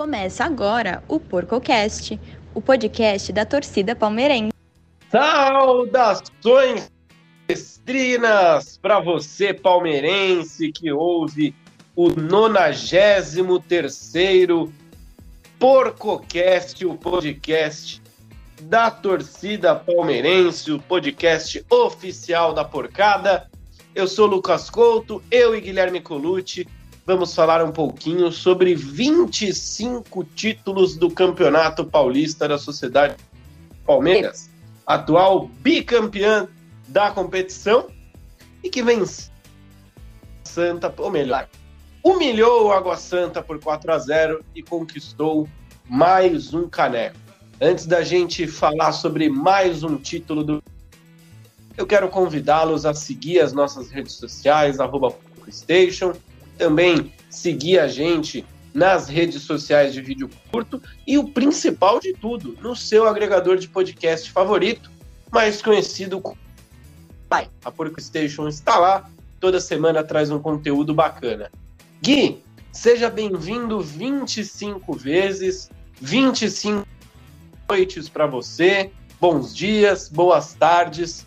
Começa agora o PorcoCast, o podcast da torcida palmeirense. Saudações estrinas para você palmeirense que ouve o 93º PorcoCast, o podcast da torcida palmeirense, o podcast oficial da porcada. Eu sou Lucas Couto, eu e Guilherme Colucci vamos falar um pouquinho sobre 25 títulos do Campeonato Paulista da Sociedade Palmeiras, atual bicampeã da competição e que vence Santa, ou melhor, humilhou o Água Santa por 4 a 0 e conquistou mais um caneco. Antes da gente falar sobre mais um título do eu quero convidá-los a seguir as nossas redes sociais, arroba Station, também seguir a gente nas redes sociais de vídeo curto e o principal de tudo, no seu agregador de podcast favorito, mais conhecido como. A Porco Station está lá, toda semana traz um conteúdo bacana. Gui, seja bem-vindo 25 vezes, 25 noites para você, bons dias, boas tardes.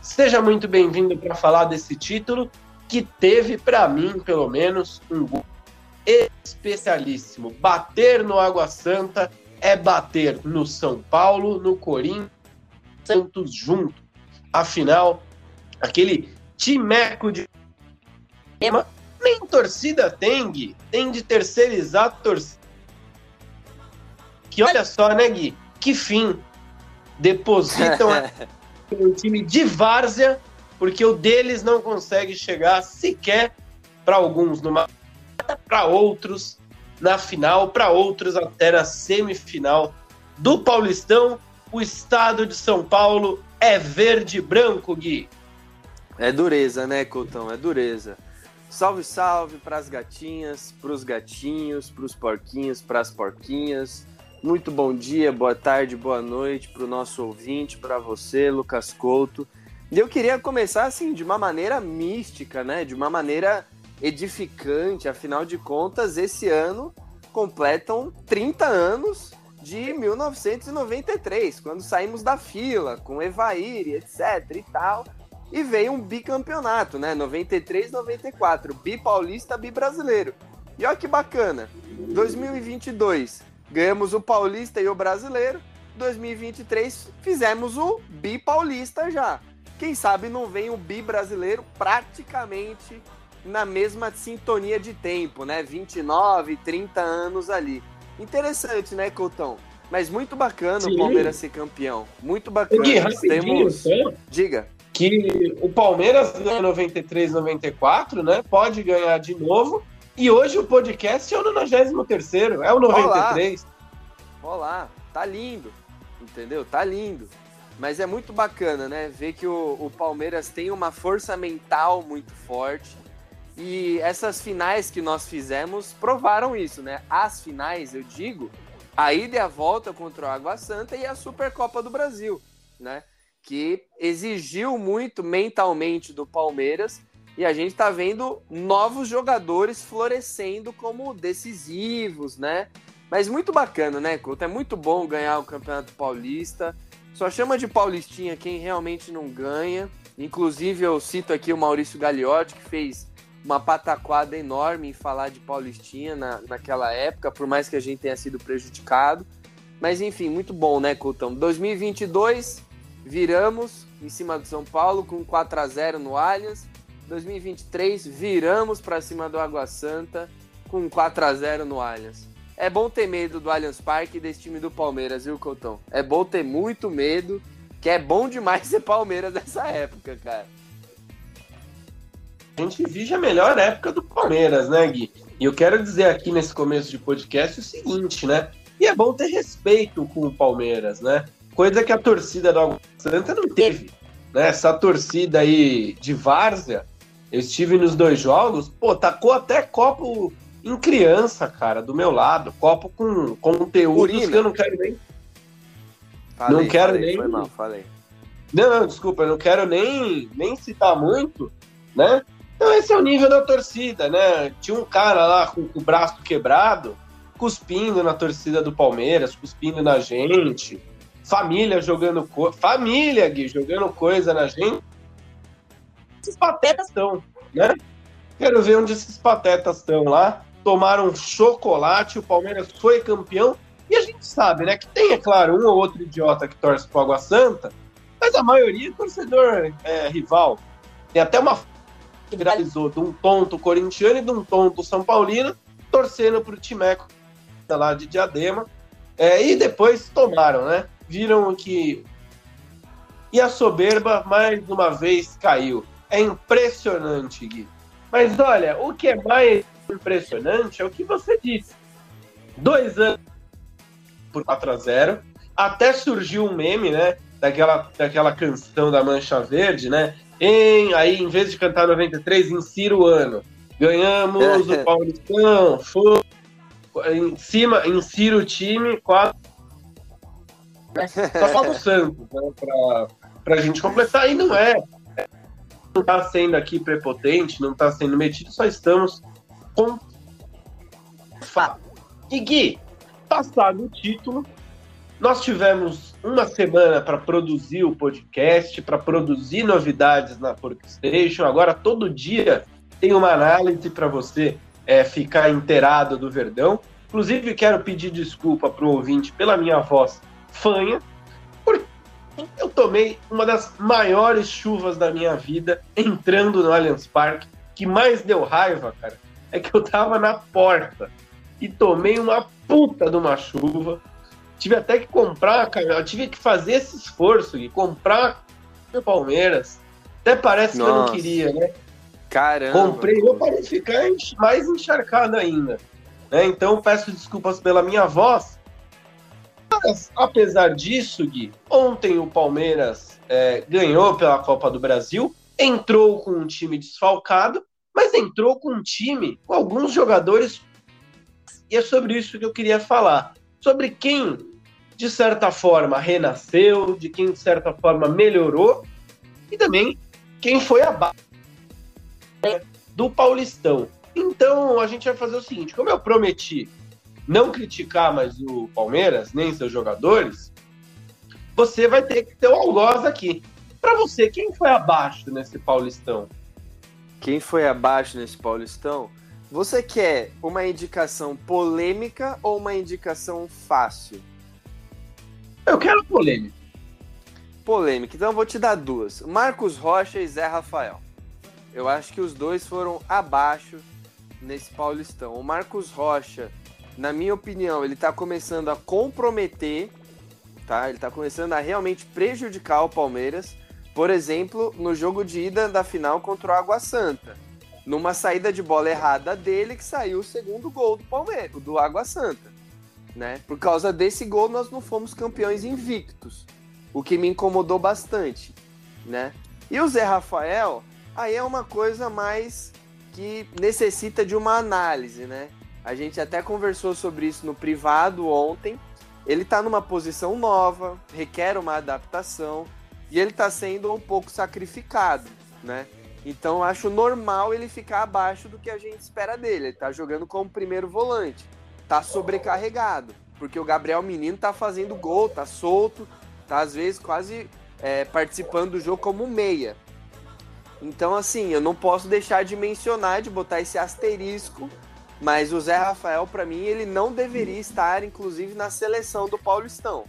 Seja muito bem-vindo para falar desse título que teve, para mim, pelo menos, um gol especialíssimo. Bater no Água Santa é bater no São Paulo, no Corinthians, Santos junto. Afinal, aquele timeco de nem torcida tem, Gui. Tem de terceirizar a torcida. Que olha só, né, Gui? Que fim. Depositam um time de várzea porque o deles não consegue chegar sequer para alguns numa para outros na final, para outros até na semifinal do Paulistão. O estado de São Paulo é verde e branco, Gui. É dureza, né, Coutão? É dureza. Salve, salve para as gatinhas, para os gatinhos, para os porquinhos, para as porquinhas. Muito bom dia, boa tarde, boa noite para o nosso ouvinte, para você, Lucas Couto. Eu queria começar assim de uma maneira mística, né? De uma maneira edificante. Afinal de contas, esse ano completam 30 anos de 1993, quando saímos da fila com Evair, etc e tal. E veio um bicampeonato, né? 93, 94, bipaulista, bibrasileiro. E olha que bacana. 2022, ganhamos o paulista e o brasileiro. 2023 fizemos o bipaulista já quem sabe não vem o bi brasileiro praticamente na mesma sintonia de tempo, né? 29, 30 anos ali. Interessante, né, Coutão? Mas muito bacana Sim. o Palmeiras ser campeão. Muito bacana. Gui, Temos... Diga. Que o Palmeiras ganha 93, 94, né? Pode ganhar de novo. E hoje o podcast é o 93 é o 93. Olá, Olá. tá lindo. Entendeu? Tá lindo. Mas é muito bacana, né? Ver que o, o Palmeiras tem uma força mental muito forte. E essas finais que nós fizemos provaram isso, né? As finais, eu digo, a ida e a volta contra o Água Santa e a Supercopa do Brasil, né? Que exigiu muito mentalmente do Palmeiras e a gente tá vendo novos jogadores florescendo como decisivos, né? Mas muito bacana, né, Couto? É muito bom ganhar o Campeonato Paulista. Só chama de Paulistinha quem realmente não ganha. Inclusive, eu cito aqui o Maurício Gagliotti, que fez uma pataquada enorme em falar de Paulistinha na, naquela época, por mais que a gente tenha sido prejudicado. Mas enfim, muito bom, né, Coutão? 2022, viramos em cima do São Paulo com 4 a 0 no Allianz. 2023, viramos para cima do Água Santa com 4 a 0 no Allianz. É bom ter medo do Allianz Parque e desse time do Palmeiras, viu, Coutão? É bom ter muito medo, que é bom demais ser Palmeiras nessa época, cara. A gente vive a melhor época do Palmeiras, né, Gui? E eu quero dizer aqui nesse começo de podcast o seguinte, né? E é bom ter respeito com o Palmeiras, né? Coisa que a torcida do Água Santa não teve. Né? Essa torcida aí de várzea, eu estive nos dois jogos, pô, tacou até copo em criança, cara, do meu lado. Copo com conteúdos que eu não quero nem. Falei, não quero falei, nem. Foi mal, falei. Não, não, desculpa, eu não quero nem, nem citar muito, né? Então esse é o nível da torcida, né? Tinha um cara lá com, com o braço quebrado, cuspindo na torcida do Palmeiras, cuspindo na gente, família jogando coisa, família, Gui, jogando coisa na gente. Esses patetas estão, né? Quero ver onde esses patetas estão lá. Tomaram chocolate, o Palmeiras foi campeão. E a gente sabe, né, que tem, é claro, um ou outro idiota que torce pro Água Santa, mas a maioria é torcedor é, rival. Tem até uma que viralizou de um tonto corintiano e de um tonto São Paulino torcendo pro Timeco lá de Diadema. É, e depois tomaram, né? Viram que. E a soberba, mais uma vez, caiu. É impressionante, Gui. Mas olha, o que é mais impressionante é o que você disse. Dois anos por 4 a 0 Até surgiu um meme, né? Daquela, daquela canção da Mancha Verde, né? Em, aí, em vez de cantar 93, insira o ano. Ganhamos o Paulistão, foi, em cima, insira o time, quase. Só falta o Santos, né? Pra, pra gente completar, e não é. Não está sendo aqui prepotente, não está sendo metido, só estamos com fato. E Gui, passado o título, nós tivemos uma semana para produzir o podcast, para produzir novidades na Porkstation. Agora, todo dia tem uma análise para você é, ficar inteirado do Verdão. Inclusive, quero pedir desculpa para o ouvinte pela minha voz fanha, porque eu tomei uma das maiores chuvas da minha vida entrando no Allianz Parque. que mais deu raiva, cara, é que eu tava na porta e tomei uma puta de uma chuva tive até que comprar, cara, eu tive que fazer esse esforço e comprar o Palmeiras. Até parece Nossa. que eu não queria, né? Caramba. Comprei eu para ficar mais encharcado ainda. Né? Então peço desculpas pela minha voz. Mas, apesar disso, Gui, ontem o Palmeiras é, ganhou pela Copa do Brasil, entrou com um time desfalcado, mas entrou com um time com alguns jogadores. E é sobre isso que eu queria falar. Sobre quem de certa forma renasceu, de quem de certa forma melhorou, e também quem foi abaixo do Paulistão. Então a gente vai fazer o seguinte: como eu prometi não criticar mais o Palmeiras, nem seus jogadores, você vai ter que ter o algoz aqui. Para você, quem foi abaixo nesse Paulistão? Quem foi abaixo nesse Paulistão? Você quer uma indicação polêmica ou uma indicação fácil? Eu quero polêmica. Polêmica. Então eu vou te dar duas. Marcos Rocha e Zé Rafael. Eu acho que os dois foram abaixo nesse Paulistão. O Marcos Rocha, na minha opinião, ele tá começando a comprometer, tá? Ele tá começando a realmente prejudicar o Palmeiras. Por exemplo, no jogo de ida da final contra o Água Santa. Numa saída de bola errada dele que saiu o segundo gol do Palmeiras, do Água Santa né? Por causa desse gol nós não fomos campeões invictos, o que me incomodou bastante, né? E o Zé Rafael, aí é uma coisa mais que necessita de uma análise, né? A gente até conversou sobre isso no privado ontem. Ele tá numa posição nova, requer uma adaptação e ele tá sendo um pouco sacrificado, né? Então acho normal ele ficar abaixo do que a gente espera dele. Ele tá jogando como primeiro volante tá sobrecarregado. Porque o Gabriel Menino tá fazendo gol, tá solto, tá às vezes quase é, participando do jogo como meia. Então, assim, eu não posso deixar de mencionar, de botar esse asterisco, mas o Zé Rafael, para mim, ele não deveria estar, inclusive, na seleção do Paulistão.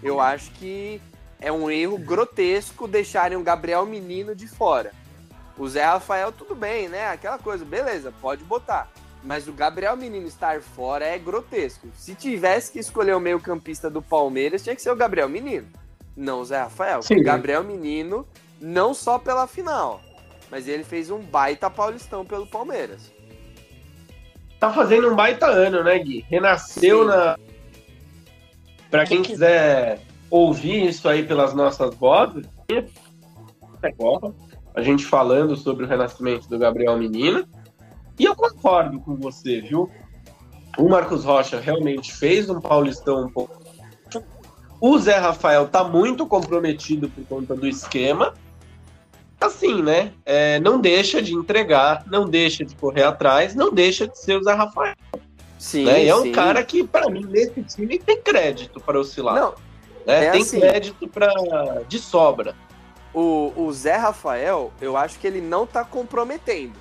Eu acho que é um erro grotesco deixarem o Gabriel Menino de fora. O Zé Rafael, tudo bem, né? Aquela coisa, beleza, pode botar. Mas o Gabriel Menino estar fora é grotesco. Se tivesse que escolher o meio-campista do Palmeiras, tinha que ser o Gabriel Menino. Não o Zé Rafael. Sim. O Gabriel Menino, não só pela final, mas ele fez um baita paulistão pelo Palmeiras. Tá fazendo um baita ano, né, Gui? Renasceu Sim. na. Pra quem quiser ouvir isso aí pelas nossas vozes, a gente falando sobre o renascimento do Gabriel Menino. E eu concordo com você, viu? O Marcos Rocha realmente fez um Paulistão um pouco. O Zé Rafael tá muito comprometido por conta do esquema. Assim, né? É, não deixa de entregar, não deixa de correr atrás, não deixa de ser o Zé Rafael. Sim, né? E é um sim. cara que, para mim, nesse time tem crédito para oscilar. Não, né? é tem assim, crédito para de sobra. O, o Zé Rafael, eu acho que ele não tá comprometendo.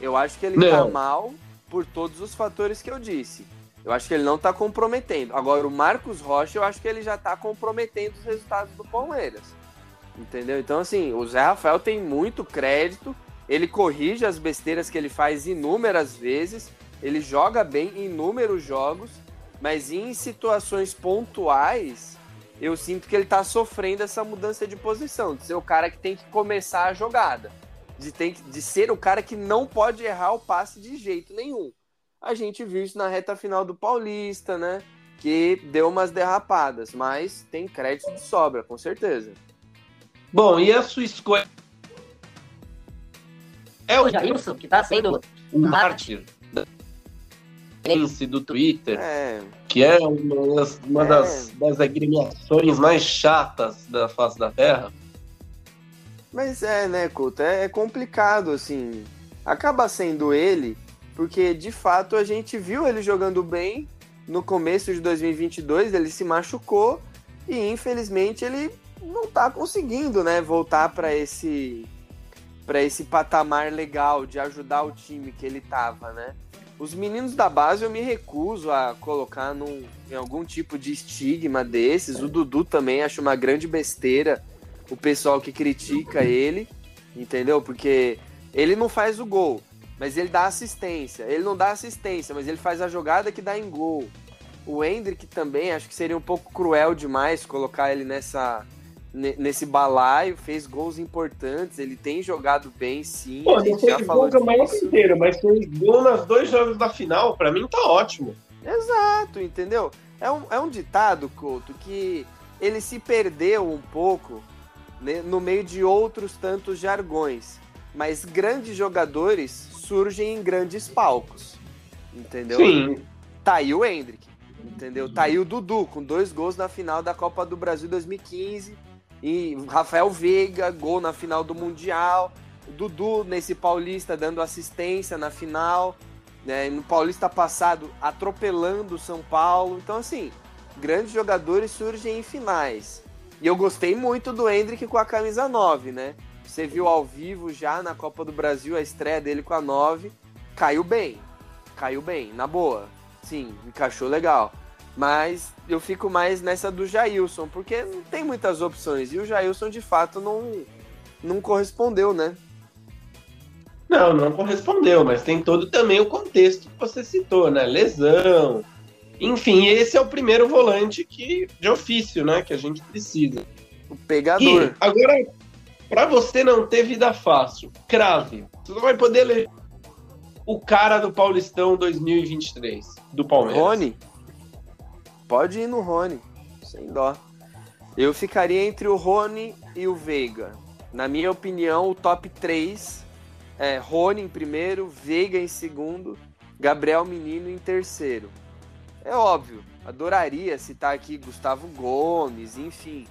Eu acho que ele tá não. tá mal por todos os fatores que eu disse. Eu acho que ele não tá comprometendo. Agora, o Marcos Rocha, eu acho que ele já tá comprometendo os resultados do Palmeiras. Entendeu? Então, assim, o Zé Rafael tem muito crédito. Ele corrige as besteiras que ele faz inúmeras vezes. Ele joga bem em inúmeros jogos. Mas em situações pontuais, eu sinto que ele tá sofrendo essa mudança de posição. De ser o cara que tem que começar a jogada. De, tem, de ser o cara que não pode errar o passe de jeito nenhum. A gente viu isso na reta final do Paulista, né? Que deu umas derrapadas, mas tem crédito de sobra, com certeza. Bom, e a sua escolha? É o Jailson, que tá sendo um mártir do Twitter, é. que é uma, das, uma é. das, das agremiações mais chatas da face da Terra. Mas é, né, Couto? É, é complicado, assim. Acaba sendo ele, porque de fato a gente viu ele jogando bem no começo de 2022, ele se machucou e infelizmente ele não tá conseguindo, né, voltar para esse para esse patamar legal de ajudar o time que ele tava, né? Os meninos da base eu me recuso a colocar num, em algum tipo de estigma desses. O Dudu também acho uma grande besteira o pessoal que critica ele, entendeu? Porque ele não faz o gol, mas ele dá assistência. Ele não dá assistência, mas ele faz a jogada que dá em gol. O Hendrick também, acho que seria um pouco cruel demais colocar ele nessa nesse balaio, fez gols importantes, ele tem jogado bem, sim. Pô, a gente já falou disso. mais inteiro, mas fez gol nos dois jogos da final, para mim tá ótimo. Exato, entendeu? É um, é um ditado, Couto, que ele se perdeu um pouco né, no meio de outros tantos jargões, mas grandes jogadores surgem em grandes palcos, entendeu? Sim. Tá aí o Hendrick, entendeu? Tá aí o Dudu, com dois gols na final da Copa do Brasil 2015, e Rafael Veiga, gol na final do Mundial. Dudu nesse Paulista dando assistência na final. Né, no Paulista passado atropelando o São Paulo. Então, assim, grandes jogadores surgem em finais. E eu gostei muito do Hendrick com a camisa 9, né? Você viu ao vivo já na Copa do Brasil a estreia dele com a 9. Caiu bem. Caiu bem, na boa. Sim, encaixou legal. Mas eu fico mais nessa do Jailson, porque não tem muitas opções. E o Jailson, de fato, não, não correspondeu, né? Não, não correspondeu, mas tem todo também o contexto que você citou, né? Lesão. Enfim, esse é o primeiro volante que de ofício, né? Que a gente precisa. O pegador. E, agora, para você não ter vida fácil, crave. Você não vai poder ler o cara do Paulistão 2023, do Palmeiras. Rony? Pode ir no Rony, sem dó. Eu ficaria entre o Rony e o Veiga. Na minha opinião, o top 3 é Rony em primeiro, Veiga em segundo, Gabriel Menino em terceiro. É óbvio, adoraria citar aqui Gustavo Gomes, enfim.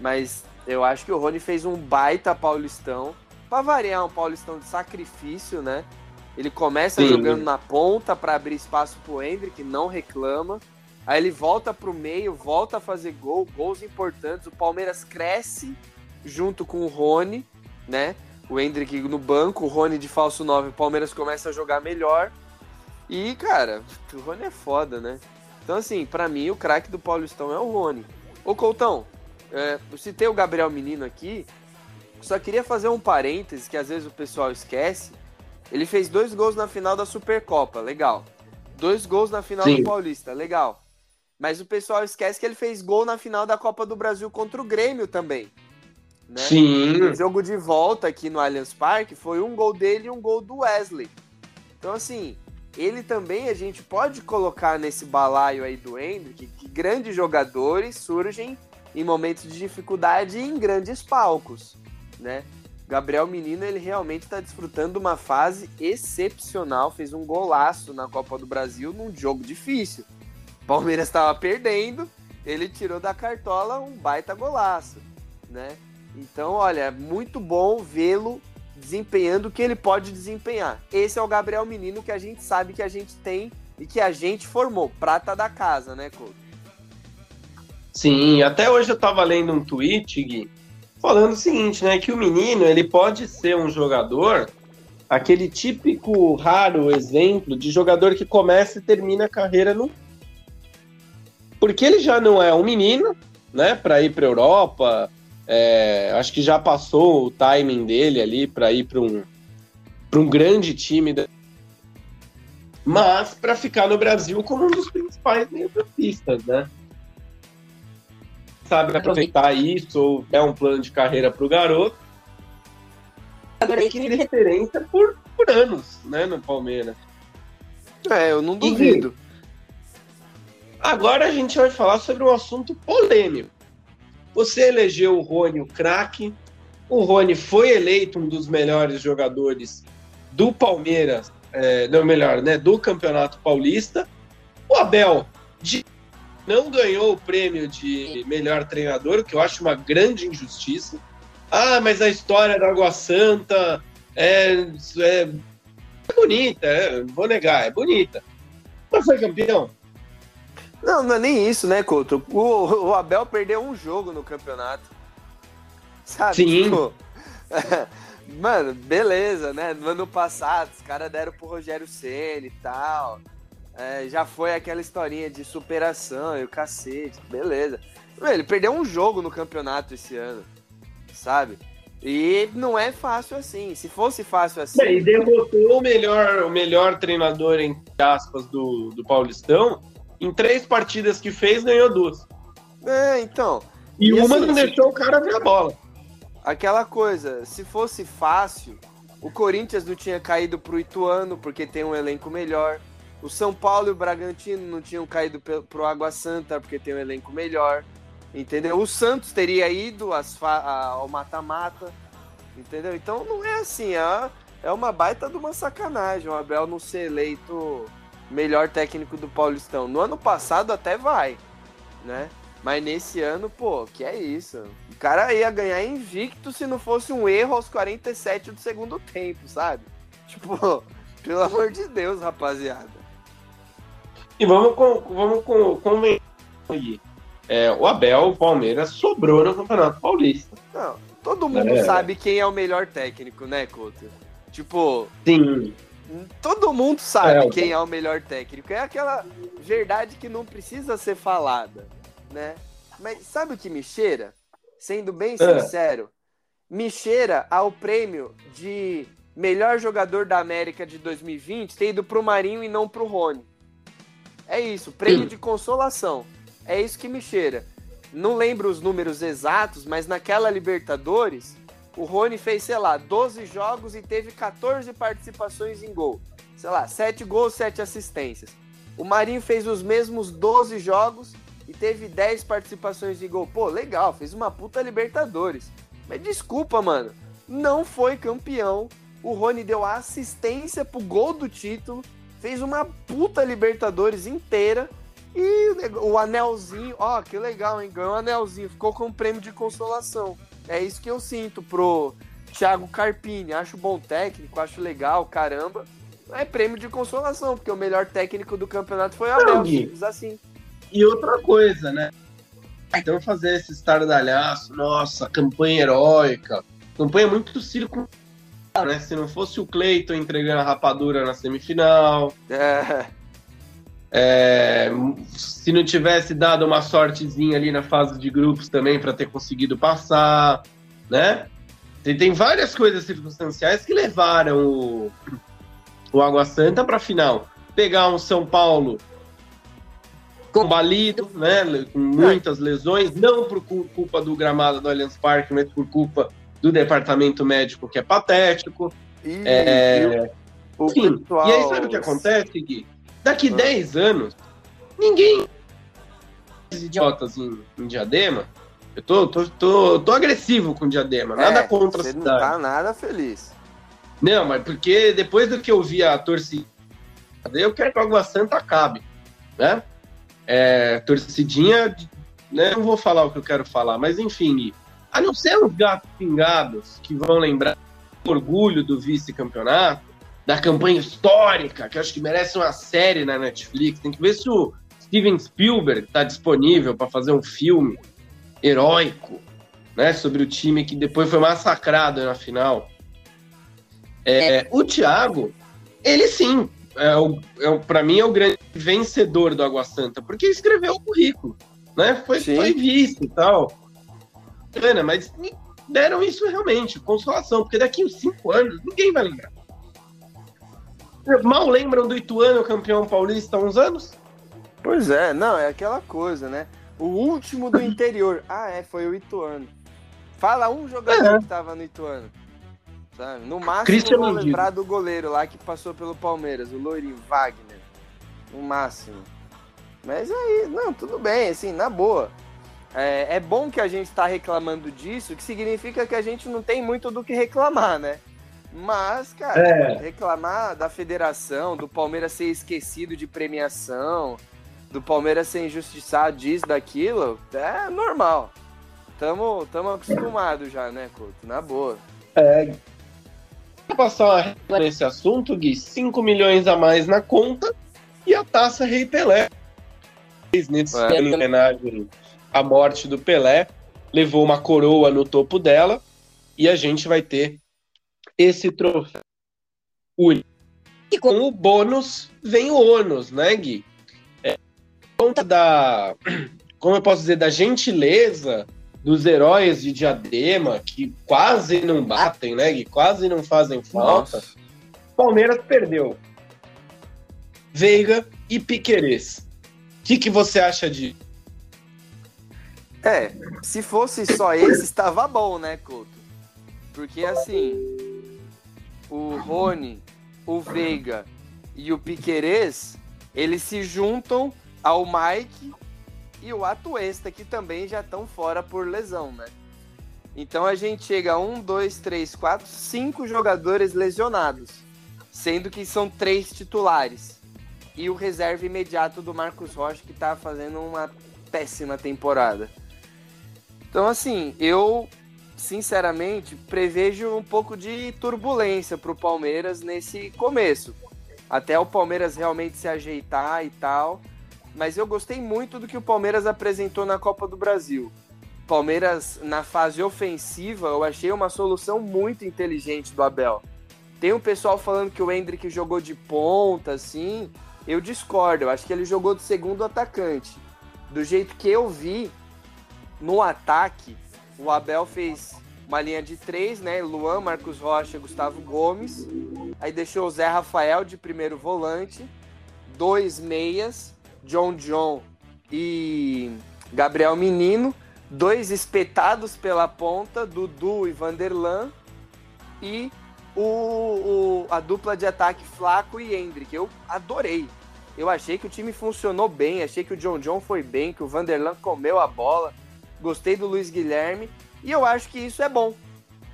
Mas eu acho que o Rony fez um baita Paulistão. Para variar, um Paulistão de sacrifício, né? Ele começa Sim. jogando na ponta para abrir espaço pro Hendrick, que não reclama. Aí ele volta pro meio, volta a fazer gol, gols importantes. O Palmeiras cresce junto com o Rony, né? O Hendrick no banco, o Rony de falso 9, o Palmeiras começa a jogar melhor. E, cara, o Rony é foda, né? Então, assim, para mim, o craque do Paulistão é o Rony. Ô, Coutão, é, eu citei o Gabriel Menino aqui, só queria fazer um parêntese que às vezes o pessoal esquece. Ele fez dois gols na final da Supercopa, legal. Dois gols na final Sim. do Paulista, legal. Mas o pessoal esquece que ele fez gol na final da Copa do Brasil contra o Grêmio também. Né? Sim. O jogo de volta aqui no Allianz Parque foi um gol dele e um gol do Wesley. Então, assim, ele também a gente pode colocar nesse balaio aí do Hendrick que grandes jogadores surgem em momentos de dificuldade e em grandes palcos, né? Gabriel Menino, ele realmente está desfrutando uma fase excepcional, fez um golaço na Copa do Brasil num jogo difícil. Palmeiras estava perdendo, ele tirou da cartola um baita golaço, né? Então, olha, muito bom vê-lo desempenhando o que ele pode desempenhar. Esse é o Gabriel Menino que a gente sabe que a gente tem e que a gente formou, prata da casa, né, Couto? Sim, até hoje eu tava lendo um tweet, Gui, falando o seguinte, né, que o menino, ele pode ser um jogador, aquele típico raro exemplo de jogador que começa e termina a carreira no porque ele já não é um menino, né, para ir para Europa, é, acho que já passou o timing dele ali para ir para um para um grande time da... mas para ficar no Brasil como um dos principais meio-campistas, né? Sabe aproveitar isso ou é um plano de carreira para o garoto. Agora que referência por, por anos, né, no Palmeiras. É, eu não duvido. E, agora a gente vai falar sobre um assunto polêmico. Você elegeu o Rony o craque. O Rony foi eleito um dos melhores jogadores do Palmeiras, é, não melhor, né, do Campeonato Paulista. O Abel de, não ganhou o prêmio de melhor treinador, o que eu acho uma grande injustiça. Ah, mas a história da Água Santa é, é bonita, é, vou negar, é bonita. Mas foi campeão. Não, não é nem isso, né, Couto? O, o Abel perdeu um jogo no campeonato. Sabe? Sim. Tipo, Mano, beleza, né? No ano passado, os caras deram pro Rogério Senna e tal. É, já foi aquela historinha de superação e o cacete, beleza. Ele perdeu um jogo no campeonato esse ano, sabe? E não é fácil assim. Se fosse fácil assim. Bem, derrotou o melhor, o melhor treinador, entre aspas, do, do Paulistão. Em três partidas que fez, ganhou duas. É, então. E, e uma assim, não deixou o cara ver a bola aquela coisa, se fosse fácil, o Corinthians não tinha caído pro Ituano porque tem um elenco melhor. O São Paulo e o Bragantino não tinham caído pro Água Santa porque tem um elenco melhor. Entendeu? O Santos teria ido ao mata-mata. Entendeu? Então não é assim, é, é uma baita de uma sacanagem o Abel não ser eleito melhor técnico do Paulistão. No ano passado até vai, né? Mas nesse ano, pô, que é isso? O cara ia ganhar invicto se não fosse um erro aos 47 do segundo tempo, sabe? Tipo, pelo amor de Deus, rapaziada. E vamos com, vamos com, convencer aí. É, o Abel, o Palmeiras, sobrou no Campeonato Paulista. Não, todo mundo é. sabe quem é o melhor técnico, né, Couto? Tipo. Sim. Todo mundo sabe é, quem é o melhor técnico. É aquela verdade que não precisa ser falada né? Mas sabe o que me cheira? Sendo bem é. sincero, me cheira ao prêmio de melhor jogador da América de 2020 ter ido pro Marinho e não pro Rony. É isso, prêmio Sim. de consolação. É isso que me cheira. Não lembro os números exatos, mas naquela Libertadores, o Rony fez, sei lá, 12 jogos e teve 14 participações em gol. Sei lá, 7 gols, 7 assistências. O Marinho fez os mesmos 12 jogos e teve 10 participações de gol. Pô, legal, fez uma puta Libertadores. Mas desculpa, mano, não foi campeão. O Rony deu a assistência pro gol do título, fez uma puta Libertadores inteira. E o, anelzinho, ó, que legal, hein? Ganhou o anelzinho, ficou com um prêmio de consolação. É isso que eu sinto pro Thiago Carpini. Acho bom técnico, acho legal, caramba. É prêmio de consolação, porque o melhor técnico do campeonato foi o Abel, simples assim. E outra coisa, né? Então fazer esse estardalhaço, nossa, campanha heróica, campanha muito circo, né? Se não fosse o Cleiton entregando a rapadura na semifinal. É. É, se não tivesse dado uma sortezinha ali na fase de grupos também para ter conseguido passar, né? Tem, tem várias coisas circunstanciais que levaram o, o Água Santa para final. Pegar um São Paulo combalido, né, com muitas lesões, não por culpa do gramado do Allianz Parque, mas por culpa do departamento médico que é patético. E, é... Enfim, e aí sabe o que acontece, Gui? Daqui ah. 10 anos, ninguém idiotas em, em Diadema. Eu tô, tô, tô, tô agressivo com Diadema, nada é, contra a cidade. Não tá nada feliz. Não, mas porque depois do que eu vi a torcida, eu quero que a Água Santa acabe, né? é, torcidinha, né? Não vou falar o que eu quero falar, mas enfim, a não ser os gatos pingados que vão lembrar o orgulho do vice-campeonato, da campanha histórica, que acho que merece uma série na Netflix. Tem que ver se o Steven Spielberg está disponível para fazer um filme heróico, né, sobre o time que depois foi massacrado na final. É, o Thiago, ele sim, é o, é para mim é o grande vencedor do Água Santa, porque escreveu o currículo, né? Foi, foi visto e tal. Ana, mas deram isso realmente, consolação, porque daqui uns cinco anos ninguém vai lembrar. Mal lembram do Ituano campeão paulista há uns anos? Pois é, não, é aquela coisa, né? O último do interior. Ah, é, foi o Ituano. Fala um jogador é. que tava no Ituano. Sabe? No máximo, Christian vou lembrar do goleiro lá que passou pelo Palmeiras, o Loirinho Wagner. No máximo. Mas aí, não, tudo bem, assim, na boa. É, é bom que a gente está reclamando disso, que significa que a gente não tem muito do que reclamar, né? Mas, cara, é. reclamar da federação, do Palmeiras ser esquecido de premiação, do Palmeiras ser injustiçado disso, daquilo, é normal. Tamo, tamo acostumado já, né, Couto? Na boa. É. Vou passar nesse assunto, Gui, 5 milhões a mais na conta e a taça Rei Pelé. Nesse é. homenagem à morte do Pelé, levou uma coroa no topo dela e a gente vai ter esse troféu único. E com o bônus vem o ônus, né, Gui? É, conta da, como eu posso dizer, da gentileza dos heróis de Diadema, que quase não batem, né, Gui? Quase não fazem falta. Nossa. Palmeiras perdeu. Veiga e Piquerez. O que, que você acha disso? É, se fosse só esse, estava bom, né, Couto? Porque assim, o Rony, o Veiga e o Piquerez, eles se juntam ao Mike e o Atuesta, que também já estão fora por lesão, né? Então a gente chega a um, dois, três, quatro, cinco jogadores lesionados, sendo que são três titulares. E o reserva imediato do Marcos Rocha, que tá fazendo uma péssima temporada. Então, assim, eu sinceramente, prevejo um pouco de turbulência para o Palmeiras nesse começo. Até o Palmeiras realmente se ajeitar e tal. Mas eu gostei muito do que o Palmeiras apresentou na Copa do Brasil. Palmeiras, na fase ofensiva, eu achei uma solução muito inteligente do Abel. Tem um pessoal falando que o Hendrick jogou de ponta, assim. Eu discordo, eu acho que ele jogou de segundo atacante. Do jeito que eu vi, no ataque, o Abel fez uma linha de três, né? Luan, Marcos Rocha, Gustavo Gomes. Aí deixou o Zé Rafael de primeiro volante, dois meias, John John e Gabriel Menino, dois espetados pela ponta, Dudu e Vanderlan, e o, o, a dupla de ataque Flaco e Hendrick. Eu adorei. Eu achei que o time funcionou bem, achei que o John John foi bem, que o Vanderlan comeu a bola gostei do Luiz Guilherme e eu acho que isso é bom.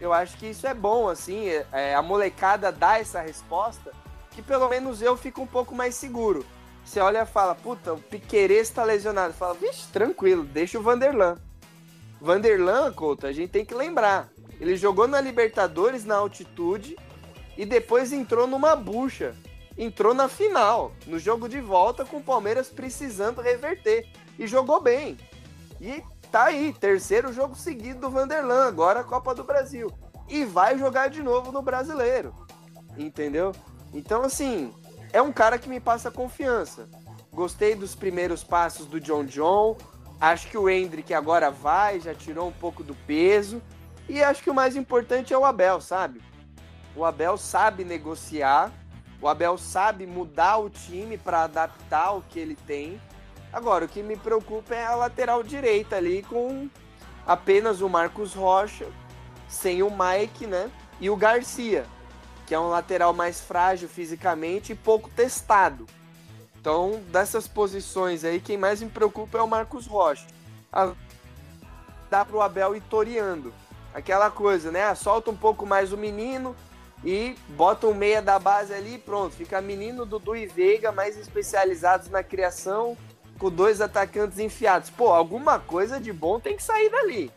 Eu acho que isso é bom, assim, é, é, a molecada dá essa resposta que pelo menos eu fico um pouco mais seguro. Você olha e fala, puta, o Piquerez tá lesionado. Fala, vixe, tranquilo, deixa o Vanderlan. Vanderlan, Couto, a gente tem que lembrar. Ele jogou na Libertadores na altitude e depois entrou numa bucha. Entrou na final, no jogo de volta com o Palmeiras precisando reverter. E jogou bem. E tá aí, terceiro jogo seguido do Vanderlan, agora a Copa do Brasil. E vai jogar de novo no Brasileiro. Entendeu? Então, assim, é um cara que me passa confiança. Gostei dos primeiros passos do John John. Acho que o Hendrick agora vai, já tirou um pouco do peso. E acho que o mais importante é o Abel, sabe? O Abel sabe negociar. O Abel sabe mudar o time para adaptar o que ele tem. Agora, o que me preocupa é a lateral direita ali com apenas o Marcos Rocha, sem o Mike, né? E o Garcia, que é um lateral mais frágil fisicamente e pouco testado. Então, dessas posições aí, quem mais me preocupa é o Marcos Rocha. A... Dá pro Abel ir toreando. Aquela coisa, né? Solta um pouco mais o menino e bota um meia da base ali pronto. Fica menino, Dudu e Veiga mais especializados na criação com dois atacantes enfiados. Pô, alguma coisa de bom tem que sair dali,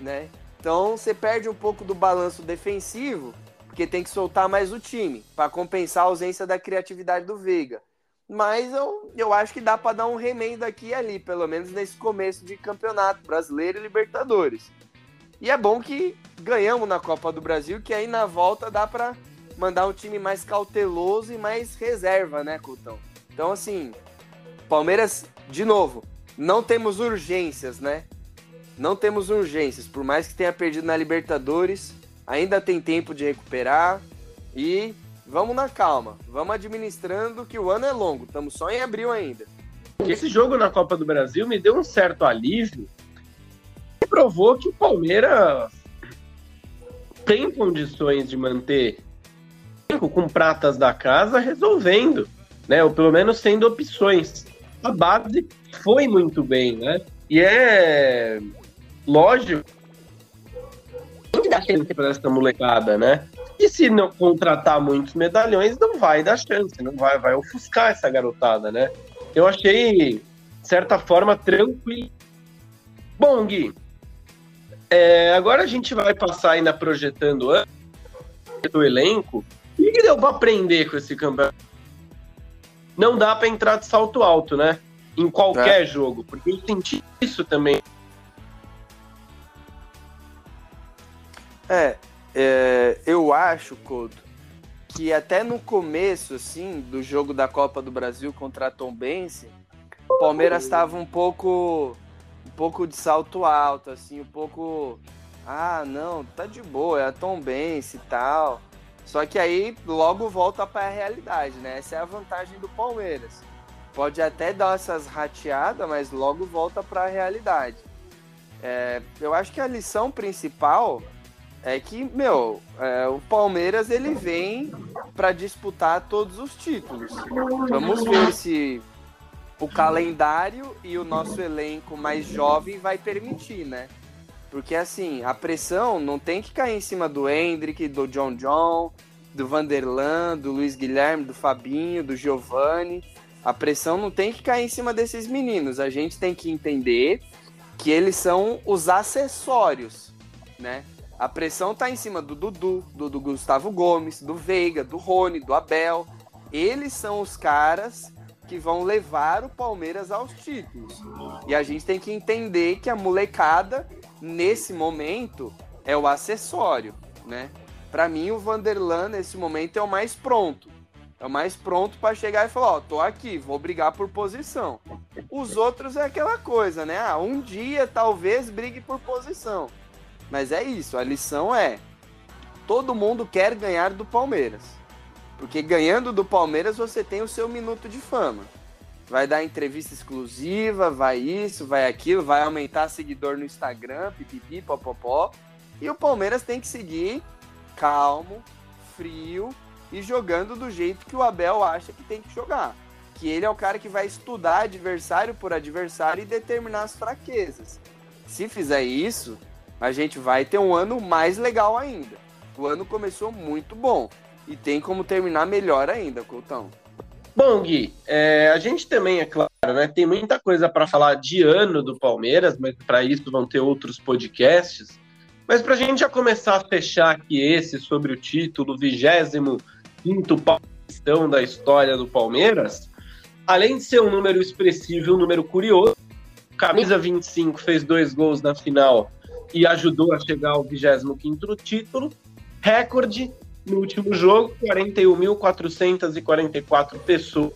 né? Então você perde um pouco do balanço defensivo, porque tem que soltar mais o time para compensar a ausência da criatividade do Veiga. Mas eu, eu acho que dá para dar um remendo aqui e ali, pelo menos nesse começo de campeonato brasileiro e Libertadores. E é bom que ganhamos na Copa do Brasil, que aí na volta dá para mandar um time mais cauteloso e mais reserva, né, Coutão? Então, assim, Palmeiras, de novo, não temos urgências, né? Não temos urgências. Por mais que tenha perdido na Libertadores, ainda tem tempo de recuperar e vamos na calma. Vamos administrando que o ano é longo. Estamos só em abril ainda. Esse jogo na Copa do Brasil me deu um certo alívio e provou que o Palmeiras tem condições de manter com pratas da casa resolvendo, né? Ou pelo menos sendo opções. A base foi muito bem, né? E é lógico que dar chance para essa molecada, né? E se não contratar muitos medalhões, não vai dar chance, não vai, vai ofuscar essa garotada, né? Eu achei, de certa forma, tranquilo. Bom, Gui, é, agora a gente vai passar ainda projetando do elenco. O que deu para aprender com esse campeonato? Não dá para entrar de salto alto, né? Em qualquer é. jogo, porque eu senti isso também É, é, eu acho, Couto, que até no começo, assim, do jogo da Copa do Brasil contra a Tom Bense, o Palmeiras estava um pouco, um pouco de salto alto, assim, um pouco, ah, não, tá de boa, é a Tom Bense e tal. Só que aí logo volta para a realidade, né? Essa é a vantagem do Palmeiras. Pode até dar essas rateadas, mas logo volta para a realidade. É, eu acho que a lição principal é que, meu, é, o Palmeiras ele vem para disputar todos os títulos. Vamos ver se o calendário e o nosso elenco mais jovem vai permitir, né? Porque assim, a pressão não tem que cair em cima do Hendrick, do John John, do Vanderlan, do Luiz Guilherme, do Fabinho, do Giovani. A pressão não tem que cair em cima desses meninos. A gente tem que entender que eles são os acessórios, né? A pressão tá em cima do Dudu, do, do Gustavo Gomes, do Veiga, do Rony, do Abel. Eles são os caras que vão levar o Palmeiras aos títulos. E a gente tem que entender que a molecada, nesse momento, é o acessório, né? Para mim, o Vanderlan, nesse momento, é o mais pronto. É o mais pronto para chegar e falar: Ó, tô aqui, vou brigar por posição. Os outros é aquela coisa, né? Ah, um dia talvez brigue por posição. Mas é isso, a lição é: todo mundo quer ganhar do Palmeiras. Porque ganhando do Palmeiras você tem o seu minuto de fama. Vai dar entrevista exclusiva, vai isso, vai aquilo, vai aumentar seguidor no Instagram, pipipi, popopó. E o Palmeiras tem que seguir calmo, frio e jogando do jeito que o Abel acha que tem que jogar. Que ele é o cara que vai estudar adversário por adversário e determinar as fraquezas. Se fizer isso, a gente vai ter um ano mais legal ainda. O ano começou muito bom e tem como terminar melhor ainda, Coutão. Bom, Gui, é, a gente também, é claro, né, tem muita coisa para falar de ano do Palmeiras, mas para isso vão ter outros podcasts. Mas para a gente já começar a fechar aqui esse sobre o título 25 Paulistão da história do Palmeiras, além de ser um número expressivo, um número curioso, camisa 25 fez dois gols na final e ajudou a chegar ao 25º título. Recorde no último jogo, 41.444 pessoas,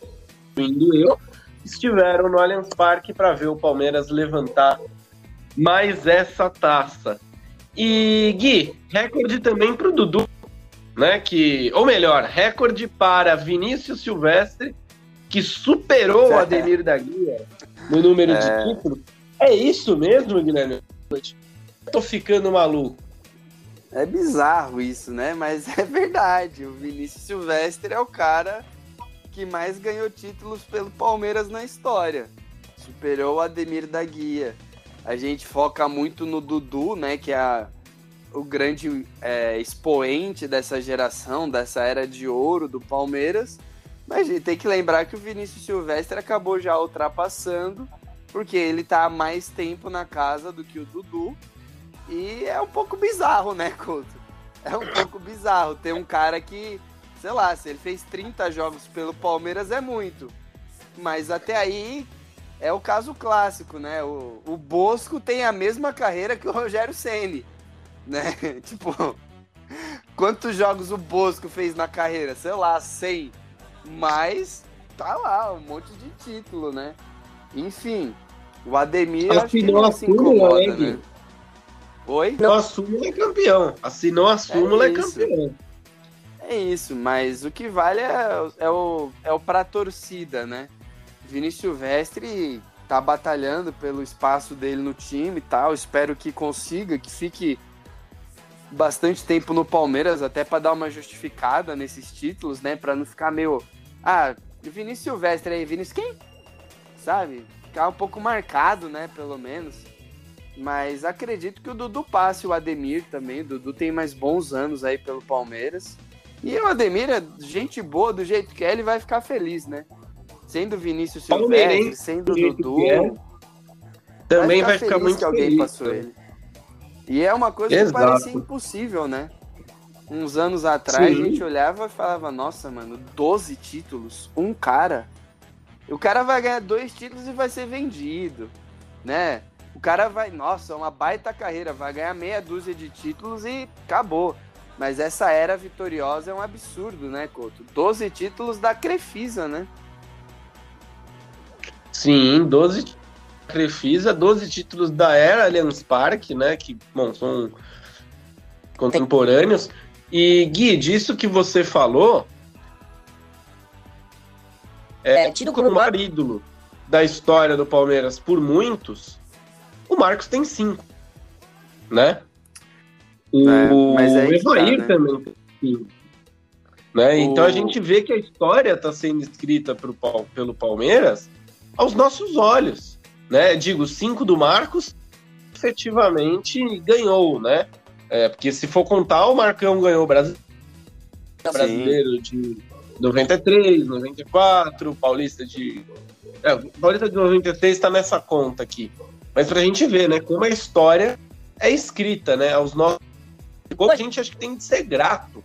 indo eu, estiveram no Allianz Parque para ver o Palmeiras levantar mais essa taça. E Gui, recorde também para o Dudu, né? Que, ou melhor, recorde para Vinícius Silvestre, que superou o Ademir da Guia no número é... de títulos. É isso mesmo, Guilherme? tô ficando maluco. É bizarro isso, né? Mas é verdade. O Vinícius Silvestre é o cara que mais ganhou títulos pelo Palmeiras na história. Superou o Ademir da Guia. A gente foca muito no Dudu, né? Que é a, o grande é, expoente dessa geração, dessa era de ouro do Palmeiras. Mas a gente tem que lembrar que o Vinícius Silvestre acabou já ultrapassando, porque ele tá há mais tempo na casa do que o Dudu. E é um pouco bizarro, né, Couto? é um pouco bizarro ter um cara que, sei lá, se ele fez 30 jogos pelo Palmeiras é muito. Mas até aí é o caso clássico, né? O, o Bosco tem a mesma carreira que o Rogério Ceni, né? tipo, quantos jogos o Bosco fez na carreira? Sei lá, 100. Mas tá lá, um monte de título, né? Enfim, o Ademir acho que não se incomoda, né, né? Oi? Assinou a súmula é campeão. Assinou a súmula é, isso. campeão. É isso, mas o que vale é, é o, é o pra torcida, né? Vinícius Silvestre tá batalhando pelo espaço dele no time e tal. Espero que consiga, que fique bastante tempo no Palmeiras, até para dar uma justificada nesses títulos, né? Para não ficar meio. Ah, Vinícius Silvestre aí, Vinícius quem? Sabe? Ficar um pouco marcado, né? Pelo menos. Mas acredito que o Dudu passe o Ademir também. O Dudu tem mais bons anos aí pelo Palmeiras. E o Ademir é gente boa, do jeito que é, ele vai ficar feliz, né? Sendo Vinícius Silvestre, sendo do Dudu. é. Também vai ficar, feliz muito que alguém feliz. passou né? ele. E é uma coisa Exato. que parecia impossível, né? Uns anos atrás Sim. a gente olhava e falava, nossa, mano, 12 títulos, um cara. O cara vai ganhar dois títulos e vai ser vendido, né? O cara vai, nossa, uma baita carreira, vai ganhar meia dúzia de títulos e acabou. Mas essa era vitoriosa é um absurdo, né, Couto? 12 títulos da Crefisa, né? Sim, 12 títulos da Crefisa, 12 títulos da Era Allianz Parque, né? Que, bom, são contemporâneos. E, Gui, disso que você falou, É, tido como o como maior ídolo da história do Palmeiras por muitos, o Marcos tem cinco, né? O É, que tá, Evair né? também tem cinco. Né? O- Então a gente vê que a história está sendo escrita pro, pelo Palmeiras aos nossos olhos. Né? Digo, cinco do Marcos efetivamente ganhou, né? É, porque se for contar, o Marcão ganhou o Brasil brasileiro de 93, 94, o Paulista de. É, Paulista de 93 está nessa conta aqui. Mas pra gente ver, né, como a história é escrita, né? Aos nossos. Como a gente acha que tem de ser grato.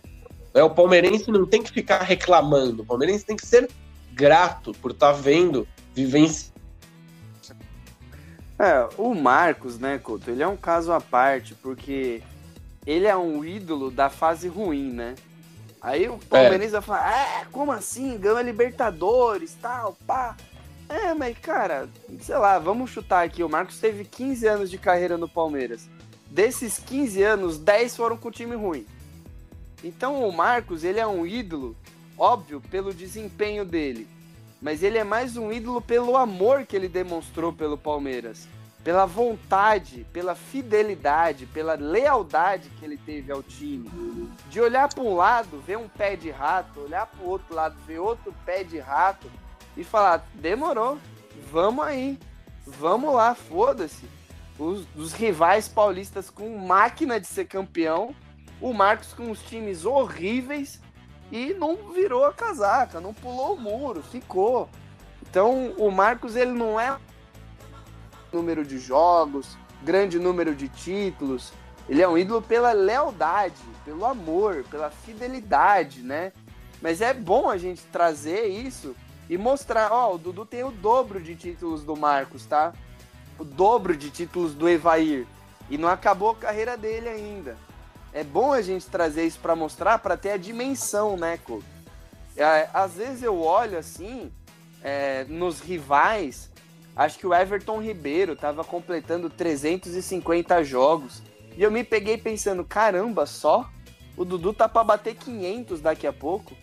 Né? O palmeirense não tem que ficar reclamando. O palmeirense tem que ser grato por estar vendo, vivenciando. É, o Marcos, né, Couto, ele é um caso à parte, porque ele é um ídolo da fase ruim, né? Aí o Palmeirense vai falar, é, como assim? Ganhou a Libertadores, tal, pá. É, mas, cara, sei lá, vamos chutar aqui. O Marcos teve 15 anos de carreira no Palmeiras. Desses 15 anos, 10 foram com time ruim. Então o Marcos, ele é um ídolo, óbvio, pelo desempenho dele. Mas ele é mais um ídolo pelo amor que ele demonstrou pelo Palmeiras. Pela vontade, pela fidelidade, pela lealdade que ele teve ao time. De olhar para um lado, ver um pé de rato, olhar para o outro lado, ver outro pé de rato e falar: demorou, vamos aí, vamos lá, foda-se. Os, os rivais paulistas com máquina de ser campeão, o Marcos com os times horríveis e não virou a casaca, não pulou o muro, ficou. Então o Marcos ele não é número de jogos, grande número de títulos. Ele é um ídolo pela lealdade, pelo amor, pela fidelidade, né? Mas é bom a gente trazer isso e mostrar, ó, o Dudu tem o dobro de títulos do Marcos, tá? O dobro de títulos do Evair. E não acabou a carreira dele ainda. É bom a gente trazer isso para mostrar, para ter a dimensão, né, Couto? É, às vezes eu olho assim, é, nos rivais, acho que o Everton Ribeiro tava completando 350 jogos. E eu me peguei pensando, caramba, só? O Dudu tá para bater 500 daqui a pouco.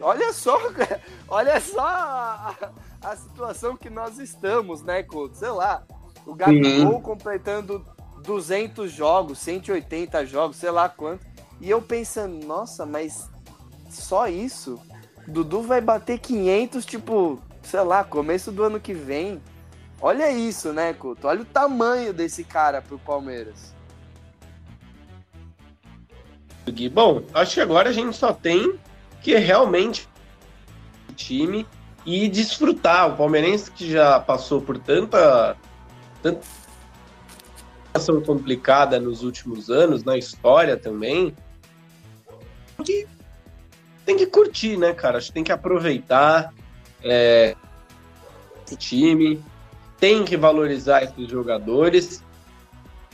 Olha só, olha só a, a situação que nós estamos, né, Couto? Sei lá, o Gabigol completando 200 jogos, 180 jogos, sei lá quanto. E eu pensando, nossa, mas só isso? Dudu vai bater 500, tipo, sei lá, começo do ano que vem. Olha isso, né, Couto? Olha o tamanho desse cara pro Palmeiras. Bom, acho que agora a gente só tem que realmente o time e desfrutar. O palmeirense que já passou por tanta, tanta situação complicada nos últimos anos, na história também, que, tem que curtir, né, cara? Acho que tem que aproveitar é, o time, tem que valorizar esses jogadores,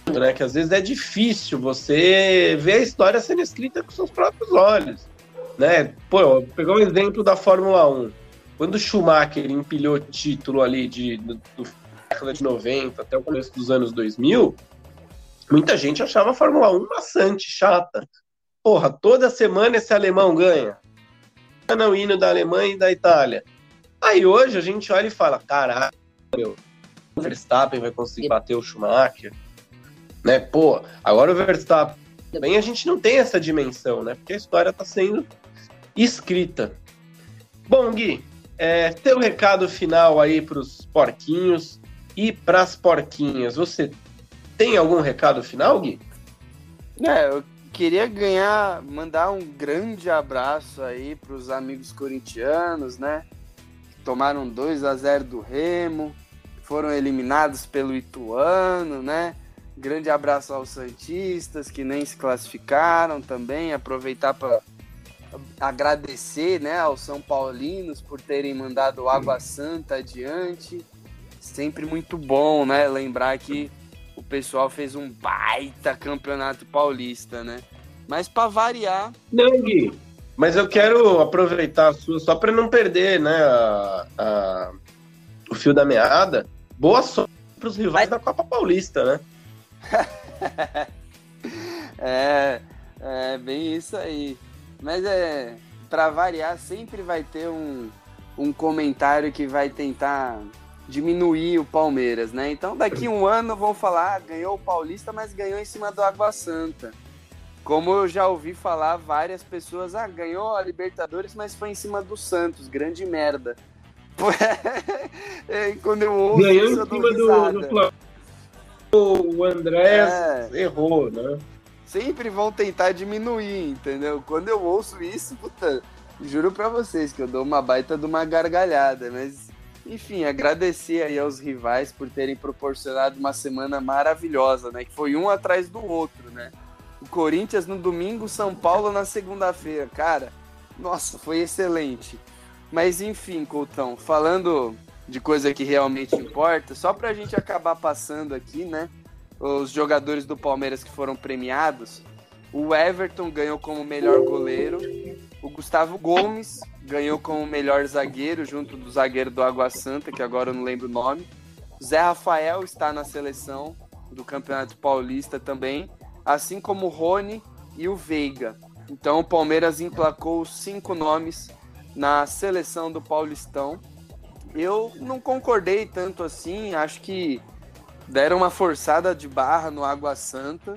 né? Que às vezes é difícil você ver a história sendo escrita com seus próprios olhos, né? Pô, pegar um exemplo da Fórmula 1. Quando o Schumacher empilhou título ali de, do, do década de 90 até o começo dos anos 2000, muita gente achava a Fórmula 1 maçante, chata. Porra, toda semana esse alemão ganha. O hino da Alemanha e da Itália. Aí hoje a gente olha e fala: caralho, meu, o Verstappen vai conseguir bater o Schumacher. Né? Pô, agora o Verstappen também a gente não tem essa dimensão, né? Porque a história está sendo escrita. Bom, Gui, é, teu recado final aí para os porquinhos e para as porquinhas. Você tem algum recado final, Gui? É, eu queria ganhar, mandar um grande abraço aí para os amigos corintianos, né? tomaram 2 a 0 do Remo, foram eliminados pelo Ituano, né? Grande abraço aos Santistas que nem se classificaram também. Aproveitar para agradecer né, aos São Paulinos por terem mandado Água Santa adiante. Sempre muito bom, né? Lembrar que o pessoal fez um baita campeonato paulista, né? Mas para variar. Não, Gui, mas eu quero aproveitar a sua, só para não perder né, a, a, o fio da meada. Boa sorte para os rivais da Copa Paulista, né? é, é bem isso aí. Mas é, para variar, sempre vai ter um, um comentário que vai tentar diminuir o Palmeiras, né? Então daqui um ano vão falar, ah, ganhou o Paulista, mas ganhou em cima do Água Santa. Como eu já ouvi falar várias pessoas, ah, ganhou a Libertadores, mas foi em cima do Santos, grande merda. é, quando eu ouço ganhou isso, em cima do, do o André é. errou, né? Sempre vão tentar diminuir, entendeu? Quando eu ouço isso, puta, juro pra vocês que eu dou uma baita de uma gargalhada, mas enfim, agradecer aí aos rivais por terem proporcionado uma semana maravilhosa, né? Que foi um atrás do outro, né? O Corinthians no domingo, São Paulo na segunda-feira. Cara, nossa, foi excelente. Mas enfim, Coutão, falando de coisa que realmente importa, só pra gente acabar passando aqui, né? Os jogadores do Palmeiras que foram premiados. O Everton ganhou como melhor goleiro. O Gustavo Gomes ganhou como melhor zagueiro, junto do zagueiro do Água Santa, que agora eu não lembro o nome. Zé Rafael está na seleção do Campeonato Paulista também assim como o Rony e o Veiga. Então o Palmeiras emplacou cinco nomes na seleção do Paulistão. Eu não concordei tanto assim, acho que deram uma forçada de barra no Água Santa.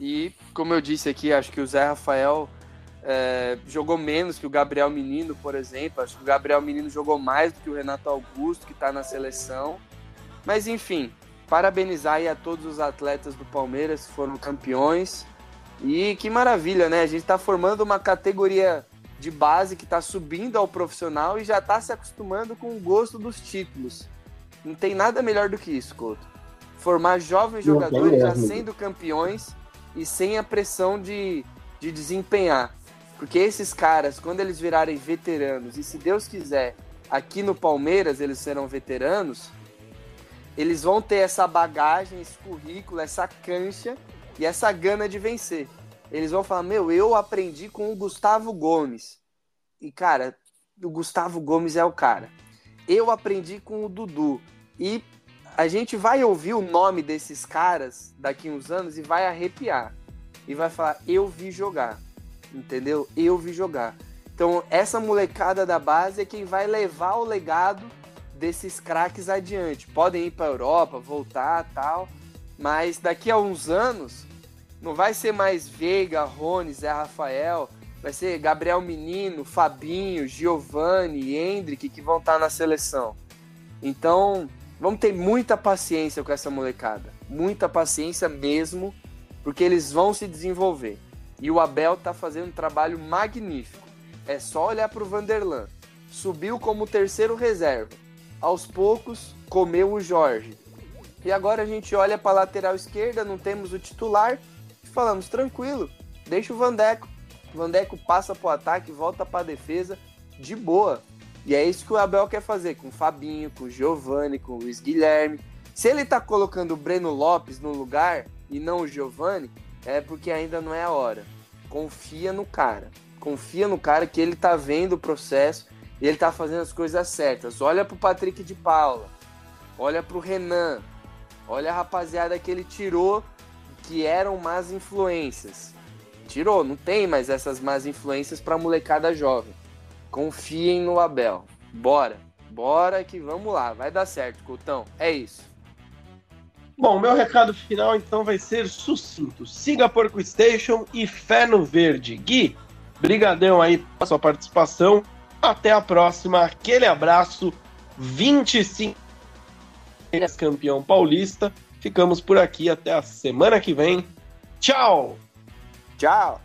E, como eu disse aqui, acho que o Zé Rafael é, jogou menos que o Gabriel Menino, por exemplo. Acho que o Gabriel Menino jogou mais do que o Renato Augusto, que está na seleção. Mas, enfim, parabenizar aí a todos os atletas do Palmeiras que foram campeões. E que maravilha, né? A gente está formando uma categoria de base que está subindo ao profissional e já está se acostumando com o gosto dos títulos. Não tem nada melhor do que isso, Couto. Formar jovens jogadores já sendo campeões e sem a pressão de, de desempenhar. Porque esses caras, quando eles virarem veteranos, e se Deus quiser, aqui no Palmeiras eles serão veteranos, eles vão ter essa bagagem, esse currículo, essa cancha e essa gana de vencer. Eles vão falar: Meu, eu aprendi com o Gustavo Gomes. E, cara, o Gustavo Gomes é o cara. Eu aprendi com o Dudu. E a gente vai ouvir o nome desses caras daqui uns anos e vai arrepiar. E vai falar: Eu vi jogar. Entendeu? Eu vi jogar. Então, essa molecada da base é quem vai levar o legado desses craques adiante. Podem ir para Europa, voltar tal, mas daqui a uns anos não vai ser mais Veiga, Rony, Zé Rafael, vai ser Gabriel Menino, Fabinho, Giovanni, Hendrick que vão estar tá na seleção. Então, vamos ter muita paciência com essa molecada, muita paciência mesmo, porque eles vão se desenvolver. E o Abel está fazendo um trabalho magnífico. É só olhar para o Vanderlan. Subiu como terceiro reserva aos poucos comeu o Jorge. E agora a gente olha para lateral esquerda, não temos o titular, e falamos tranquilo, deixa o Vandeco. Vandeco passa pro ataque, volta pra defesa, de boa. E é isso que o Abel quer fazer com o Fabinho, com o Giovani, com o Luiz Guilherme. Se ele tá colocando o Breno Lopes no lugar e não o Giovani, é porque ainda não é a hora. Confia no cara. Confia no cara que ele tá vendo o processo e ele tá fazendo as coisas certas. Olha pro Patrick de Paula. Olha pro Renan. Olha a rapaziada que ele tirou que eram más influências. Tirou, não tem mais essas más influências pra molecada jovem. Confiem no Abel. Bora. Bora que vamos lá. Vai dar certo, Coutão. É isso. Bom, meu recado final então vai ser sucinto. Siga a Porco Station e fé no verde. Gui, brigadão aí pela sua participação. Até a próxima. Aquele abraço. 25 campeão paulista. Ficamos por aqui até a semana que vem. Tchau! Tchau!